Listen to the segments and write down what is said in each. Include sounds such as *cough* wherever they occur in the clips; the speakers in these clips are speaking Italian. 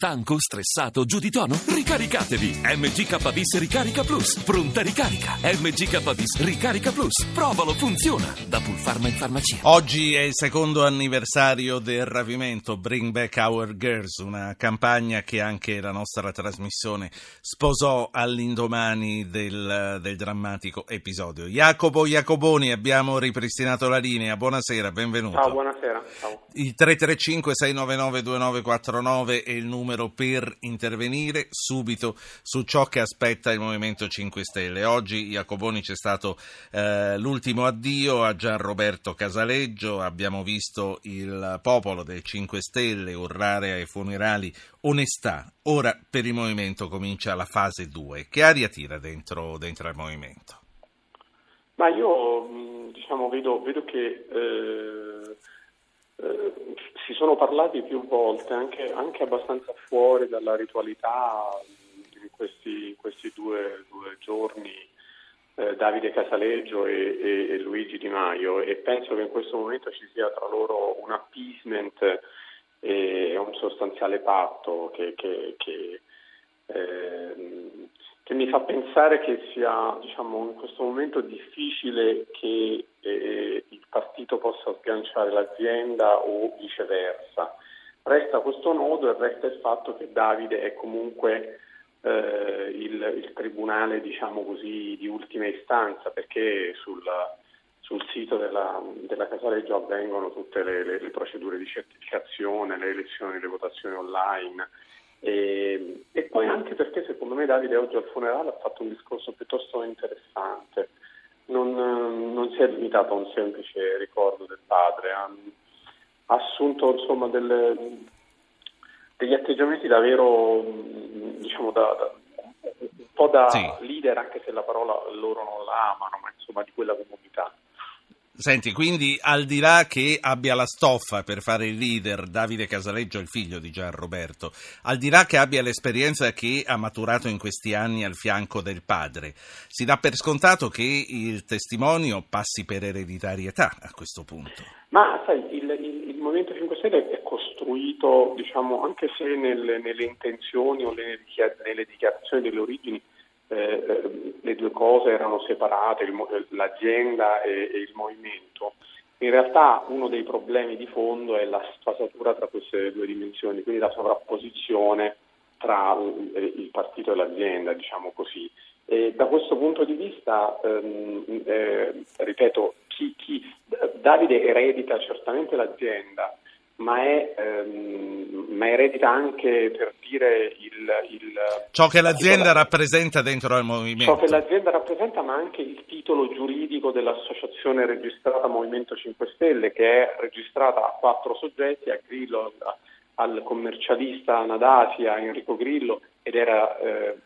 Stanco, stressato, giù di tono? Ricaricatevi! MGK Bis Ricarica Plus. Pronta ricarica. MGK Bis Ricarica Plus. Provalo, funziona. Da Pulpharma in farmacia. Oggi è il secondo anniversario del rapimento Bring Back Our Girls, una campagna che anche la nostra trasmissione sposò all'indomani del, del drammatico episodio. Jacopo Jacoboni, abbiamo ripristinato la linea. Buonasera, benvenuto. Ciao, buonasera. Ciao. Il 335 699 2949 è il numero per intervenire subito su ciò che aspetta il Movimento 5 Stelle. Oggi Jacoboni c'è stato eh, l'ultimo addio a Gian Roberto Casaleggio, abbiamo visto il popolo del 5 Stelle urlare ai funerali onestà. Ora per il Movimento comincia la fase 2. Che aria tira dentro, dentro al Movimento? Ma io diciamo, vedo, vedo che eh, eh, si sono parlati più volte, anche, anche, abbastanza fuori dalla ritualità in questi, questi due, due, giorni, eh, Davide Casaleggio e, e, e, Luigi Di Maio. E penso che in questo momento ci sia tra loro un appeasement e un sostanziale patto che, che, che eh, che mi fa pensare che sia diciamo, in questo momento difficile che eh, il partito possa sganciare l'azienda o viceversa. Resta questo nodo e resta il fatto che Davide è comunque eh, il, il, tribunale diciamo così, di ultima istanza perché sul, sul sito della, della Casaleggio avvengono tutte le, le, le procedure di certificazione, le elezioni, le votazioni online e, e, poi anche perché secondo me Davide oggi al funerale ha fatto un discorso piuttosto interessante, non, non si è limitato a un semplice ricordo del padre, ha, ha assunto insomma, delle, degli atteggiamenti davvero diciamo, da, da, un po' da sì. leader, anche se la parola loro non la amano, ma insomma di quella comunità. Senti, quindi al di là che abbia la stoffa per fare il leader Davide Casaleggio, il figlio di Gian Roberto, al di là che abbia l'esperienza che ha maturato in questi anni al fianco del padre, si dà per scontato che il testimonio passi per ereditarietà a questo punto. Ma sai, il, il, il Movimento 5 Stelle è costruito, diciamo, anche se nelle, nelle intenzioni o nelle dichiarazioni delle origini eh, eh, le due cose erano separate, il, l'azienda e, e, il movimento. In realtà uno dei problemi di fondo è la sfasatura tra queste due dimensioni, quindi la sovrapposizione tra eh, il partito e l'azienda, diciamo così. E da questo punto di vista, ehm, eh, ripeto, chi, chi, Davide eredita certamente l'azienda, ma è, ehm, ma eredita anche per dire il, il ciò che l'azienda rappresenta dentro al movimento. Ciò che l'azienda rappresenta, ma anche il titolo giuridico dell'associazione registrata Movimento 5 Stelle, che è registrata a quattro soggetti, a Grillo, al commercialista Nadasia, Enrico Grillo, ed era eh,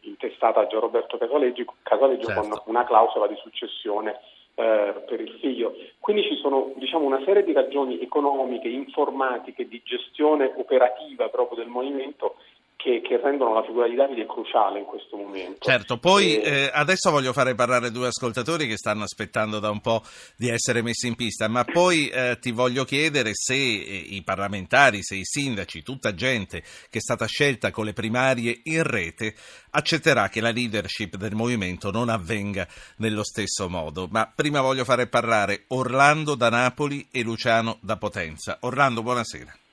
intestata a Gian Roberto Casaleggio, Casaleggio certo. con una clausola di successione eh, per il figlio. Quindi ci sono diciamo, una serie di ragioni economiche, informatiche, di gestione operativa proprio del movimento che, che, rendono la figura di Davide cruciale in questo momento. Certo, poi e... eh, adesso voglio fare parlare due ascoltatori che stanno aspettando da un po' di essere messi in pista, ma poi eh, ti voglio chiedere se eh, i parlamentari, se i sindaci, tutta gente che è stata scelta con le primarie in rete accetterà che la leadership del movimento non avvenga nello stesso modo. Ma prima voglio fare parlare Orlando da Napoli e Luciano da Potenza. Orlando, buonasera.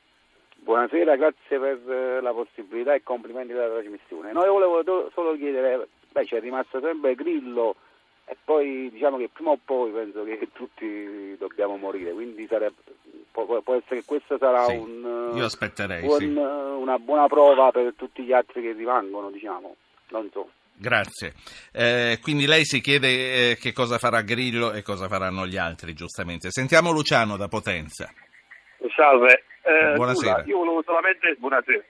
Buonasera, grazie per eh, la possibilità e complimenti per la trasmissione. No, io volevo solo chiedere, beh c'è rimasto sempre Grillo e poi diciamo che prima o poi penso che *laughs* tutti dobbiamo morire, quindi sarebbe, può, può, essere che questa sarà sì, un, io aspetterei, un, sì. una buona prova per tutti gli altri che rimangono, diciamo, non so. Grazie. Eh, quindi lei si chiede eh, che cosa farà Grillo e cosa faranno gli altri, giustamente. Sentiamo Luciano da Potenza. Salve, eh, Buonasera. Nulla, io volevo solamente, buonasera.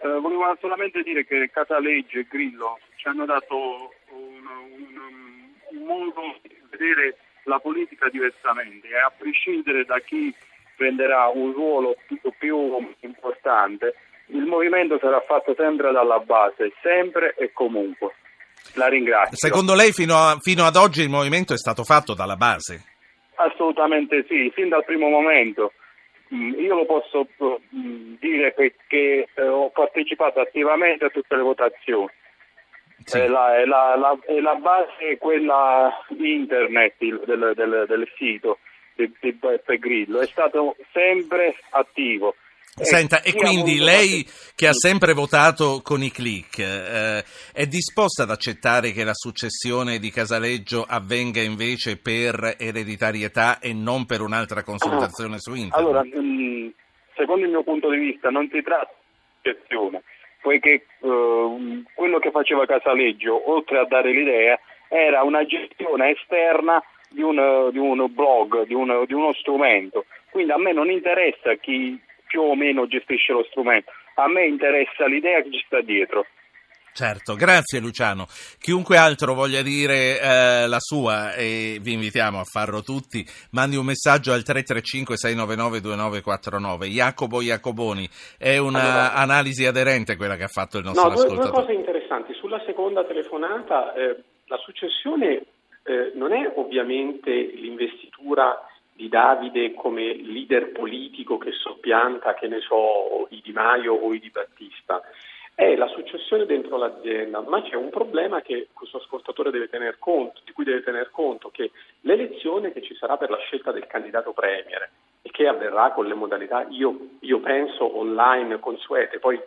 Eh, volevo solamente dire che Casaleggio e Grillo ci hanno dato un, un, un modo di vedere la politica diversamente e a prescindere da chi prenderà un ruolo più, più importante, il movimento sarà fatto sempre dalla base, sempre e comunque. La ringrazio. Secondo lei fino, a, fino ad oggi il movimento è stato fatto dalla base? Assolutamente sì, fin dal primo momento io lo posso mm, dire perché eh, ho partecipato attivamente a tutte le votazioni. Sì. Eh, la, la, la, la, base è quella internet il, del, del, del, sito di, di Beppe Grillo, è stato sempre attivo. Senta, e quindi lei che ha sempre votato con i click, eh, è disposta ad accettare che la successione di Casaleggio avvenga invece per ereditarietà e non per un'altra consultazione su internet? Allora, mh, secondo il mio punto di vista non si tratta di successione, poiché uh, quello che faceva Casaleggio, oltre a dare l'idea, era una gestione esterna di un, di un blog, di, un, di uno strumento. Quindi a me non interessa chi più o meno gestisce lo strumento. A me interessa l'idea che ci sta dietro. Certo, grazie Luciano. Chiunque altro voglia dire eh, la sua, e vi invitiamo a farlo tutti, mandi un messaggio al 335-699-2949. Jacopo Jacoboni, è un'analisi allora, aderente quella che ha fatto il nostro no, due, ascoltatore. Due cose interessanti. Sulla seconda telefonata, eh, la successione eh, non è ovviamente l'investitura di Davide come leader politico che soppianta, che ne so, i Di Maio o i Di Battista. È la successione dentro l'azienda, ma c'è un problema che questo ascoltatore deve tener conto, di cui deve tener conto, che l'elezione che ci sarà per la scelta del candidato premier e che avverrà con le modalità, io, io penso, online consuete, poi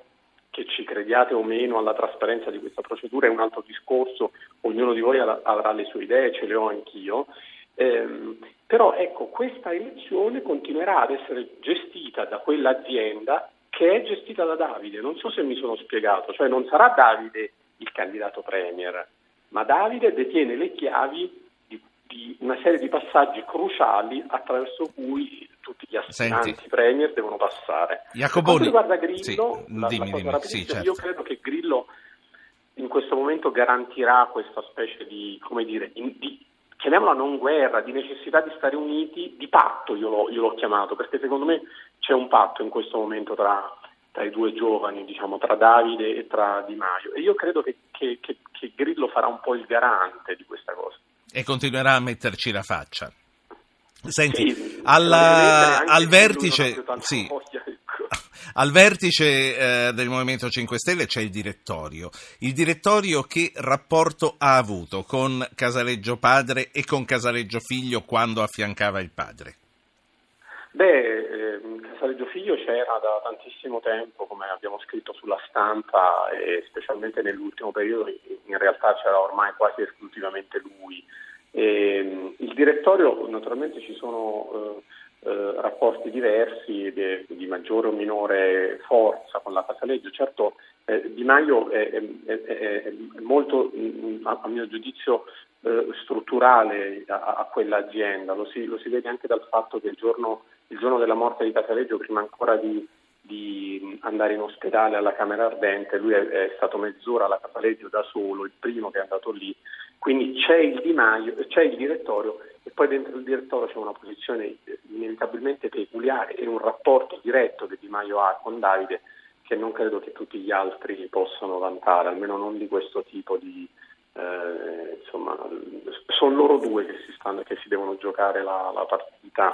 che ci crediate o meno alla trasparenza di questa procedura è un altro discorso, ognuno di voi avrà le sue idee, ce le ho anch'io. Eh, però ecco, questa elezione continuerà ad essere gestita da quell'azienda che è gestita da Davide. Non so se mi sono spiegato, cioè non sarà Davide il candidato premier, ma Davide detiene le chiavi di, di una serie di passaggi cruciali attraverso cui tutti gli aspiranti premier devono passare. Jacoboni, per quanto riguarda Grillo, sì, la, dimmi, la dimmi. Sì, certo. io credo che Grillo in questo momento garantirà questa specie di, come dire, di chiamiamola non guerra, di necessità di stare uniti, di patto io l'ho, io l'ho chiamato, perché secondo me c'è un patto in questo momento tra, tra i due giovani, diciamo, tra Davide e tra Di Maio. E io credo che, che, che, che Grillo farà un po' il garante di questa cosa. E continuerà a metterci la faccia. Senti, sì, alla, al vertice, sì, al vertice eh, del Movimento 5 Stelle c'è il direttorio. Il direttorio che rapporto ha avuto con Casaleggio padre e con Casaleggio figlio quando affiancava il padre? Beh, eh, Casaleggio figlio c'era da tantissimo tempo, come abbiamo scritto sulla stampa, e specialmente nell'ultimo periodo in realtà c'era ormai quasi esclusivamente lui. E, ehm, il direttorio, naturalmente ci sono eh, eh, rapporti diversi de, di maggiore o minore forza con la Casaleggio. Certo eh, Di Maio è, è, è, è molto, a, a, mio giudizio, eh, strutturale a, a quell'azienda. Lo si, lo si, vede anche dal fatto che il giorno, il giorno della morte di Casaleggio, prima ancora di di andare in ospedale alla Camera Ardente, lui è, è stato mezz'ora alla Casaleggio da solo, il primo che è andato lì, quindi c'è il Di Maio, c'è il direttorio e poi dentro il direttorio c'è una posizione inevitabilmente peculiare e un rapporto diretto che Di Maio ha con Davide che non credo che tutti gli altri possano vantare, almeno non di questo tipo di... Eh, insomma, sono loro due che si, stanno, che si devono giocare la, la partita.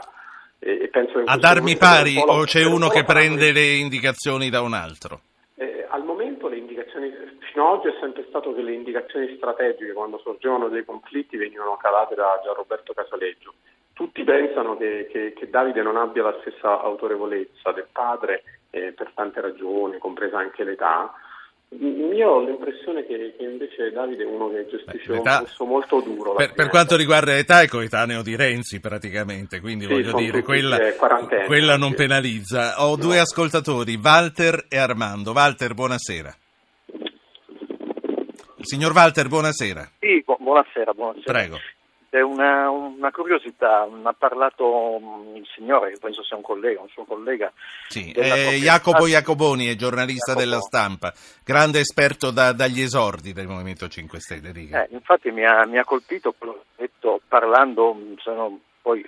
E, e penso Ad armi pari o c'è uno che prende le indicazioni da un altro? Momento le indicazioni fino ad oggi è sempre stato che le indicazioni strategiche quando sorgevano dei conflitti venivano calate da Gianroberto Casaleggio. Tutti pensano che, che, che Davide non abbia la stessa autorevolezza del padre eh, per tante ragioni, compresa anche l'età. Io ho l'impressione che, che, invece Davide è uno che gestisce Beh, un posto molto duro. Per, per, quanto riguarda l'età è coetaneo di Renzi praticamente, quindi sì, voglio dire, quella, quella, non penalizza. Ho no. due ascoltatori, Walter e Armando. Walter, buonasera. Signor Walter, buonasera. Sì, buonasera, buonasera. Prego. È una, una, curiosità, ha parlato mm, il signore, penso sia un collega, un suo collega. Sì, eh, Jacopo Jacoboni, è giornalista Jacopo. della stampa, grande esperto da, dagli esordi del Movimento 5 Stelle. Eh, infatti mi ha, mi ha colpito quello che ha detto parlando, mm, se non, poi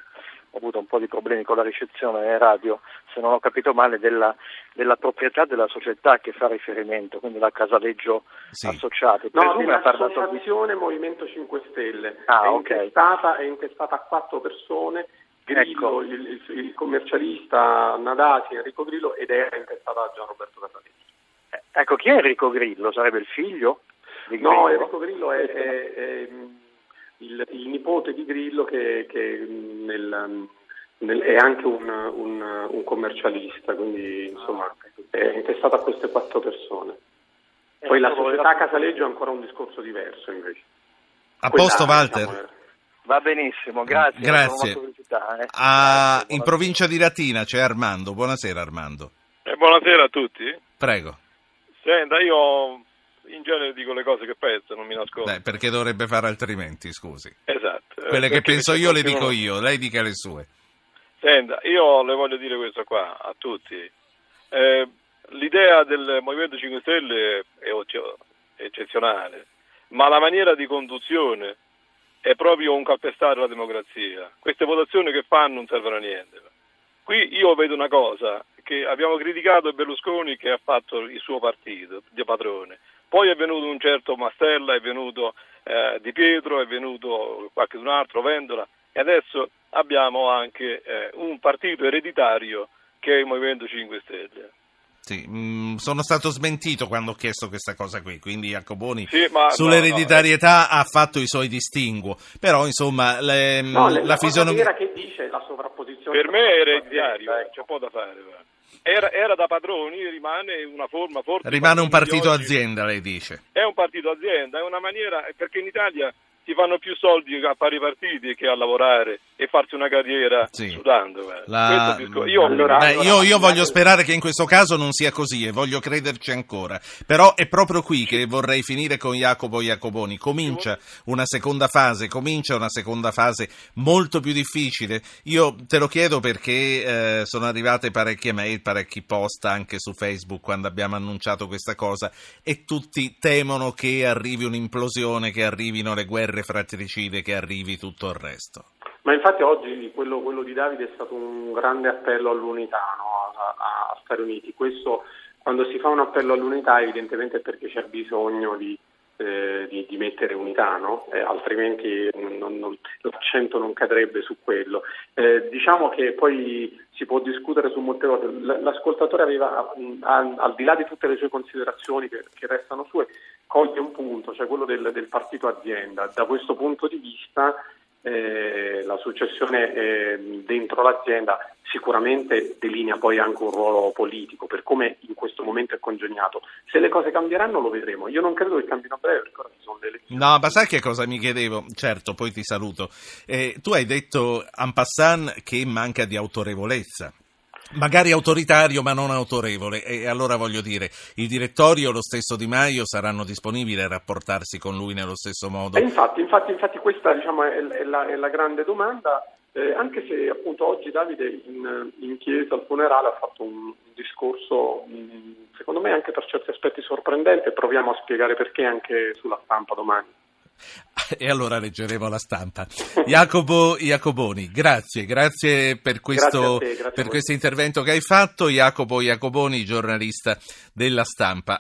ho avuto un po' di problemi con la ricezione radio, se non ho capito male, della, della proprietà della società che fa riferimento, quindi la Casaleggio sì. Associati. No, parlato di Movimento 5 Stelle, ah, è, okay. intestata, è intestata a quattro persone Grillo, ecco. il, il, commercialista Nadati, Enrico Grillo ed era intestata a Gian Roberto Catalini. Eh, ecco, chi è Enrico Grillo? Sarebbe il figlio? No, Enrico Grillo è, è, è il, il, nipote di Grillo che, che nel, nel, è anche un, un, un, commercialista, quindi insomma è intestata a queste quattro persone. Poi la società Casaleggio è ancora un discorso diverso invece. A posto Walter? Diciamo, Va benissimo, grazie. Grazie. Eh. A, in provincia di Latina c'è Armando. Buonasera Armando. Eh, buonasera a tutti. Prego. Senta, io in genere dico le cose che penso, non mi nascondo. Beh, perché dovrebbe fare altrimenti, scusi. Esatto. Quelle che penso io le dico io, lei dica le sue. Senta, io le voglio dire questo qua a tutti. Eh, l'idea del Movimento 5 Stelle è eccezionale, ma la maniera di conduzione è proprio un calpestare la democrazia. Queste votazioni che fanno non servono a niente. Qui io vedo una cosa, che abbiamo criticato Berlusconi che ha fatto il suo partito di padrone, poi è venuto un certo Mastella, è venuto eh, Di Pietro, è venuto qualche un altro, Vendola, e adesso abbiamo anche eh, un partito ereditario che è il Movimento 5 Stelle. Sì, mh, mm, sono stato smentito quando ho chiesto questa cosa qui, quindi Jacoboni sì, sull'ereditarietà no, no, ha fatto i suoi distinguo, però insomma le, no, le, la, la fisionomia... che dice la sovrapposizione... Per me è ereditario, ecco. c'è poco da fare. Era, era, da padroni, rimane una forma forte... Rimane un partito azienda, lei dice. È un partito azienda, è una maniera... perché in Italia si fanno più soldi a fare i partiti che a lavorare e farsi una carriera sì. sudando. La... Io, allora, Beh, io, io, voglio sperare che in questo caso non sia così e voglio crederci ancora. Però è proprio qui che vorrei finire con Jacopo Jacoboni. Comincia una seconda fase, comincia una seconda fase molto più difficile. Io te lo chiedo perché eh, sono arrivate parecchie mail, parecchi post anche su Facebook quando abbiamo annunciato questa cosa e tutti temono che arrivi un'implosione, che arrivino le guerre fratricide che arrivi tutto il resto. Ma infatti oggi quello, quello di Davide è stato un grande appello all'unità no? a, a, Stati Uniti. Questo quando si fa un appello all'unità evidentemente è perché c'è bisogno di, eh, di, di mettere unità, no? eh, altrimenti non, non, l'accento non cadrebbe su quello. Eh, diciamo che poi si può discutere su molte cose. L'ascoltatore aveva, al di là di tutte le sue considerazioni che, che restano sue, coglie un punto, cioè quello del, del partito azienda. Da questo punto di vista eh, la successione eh, dentro l'azienda sicuramente delinea poi anche un ruolo politico per come in questo momento è congegnato. Se le cose cambieranno lo vedremo. Io non credo che cambino a breve perché ora ci sono le elezioni. No, ma sai che cosa mi chiedevo? Certo, poi ti saluto. Eh, tu hai detto en passant che manca di autorevolezza magari autoritario ma non autorevole. E allora voglio dire il direttorio lo stesso Di Maio saranno disponibili a rapportarsi con lui nello stesso modo? E infatti, infatti, infatti questa diciamo, è, è, la, è, la, grande domanda. Eh, anche se appunto oggi Davide in, in, chiesa al funerale ha fatto un, discorso mh, secondo me anche per certi aspetti sorprendente. Proviamo a spiegare perché anche sulla stampa domani *laughs* e allora leggeremo la stampa. Jacopo Jacoboni, grazie, grazie per questo, grazie te, grazie per questo intervento che hai fatto. Jacopo Jacoboni, giornalista della stampa.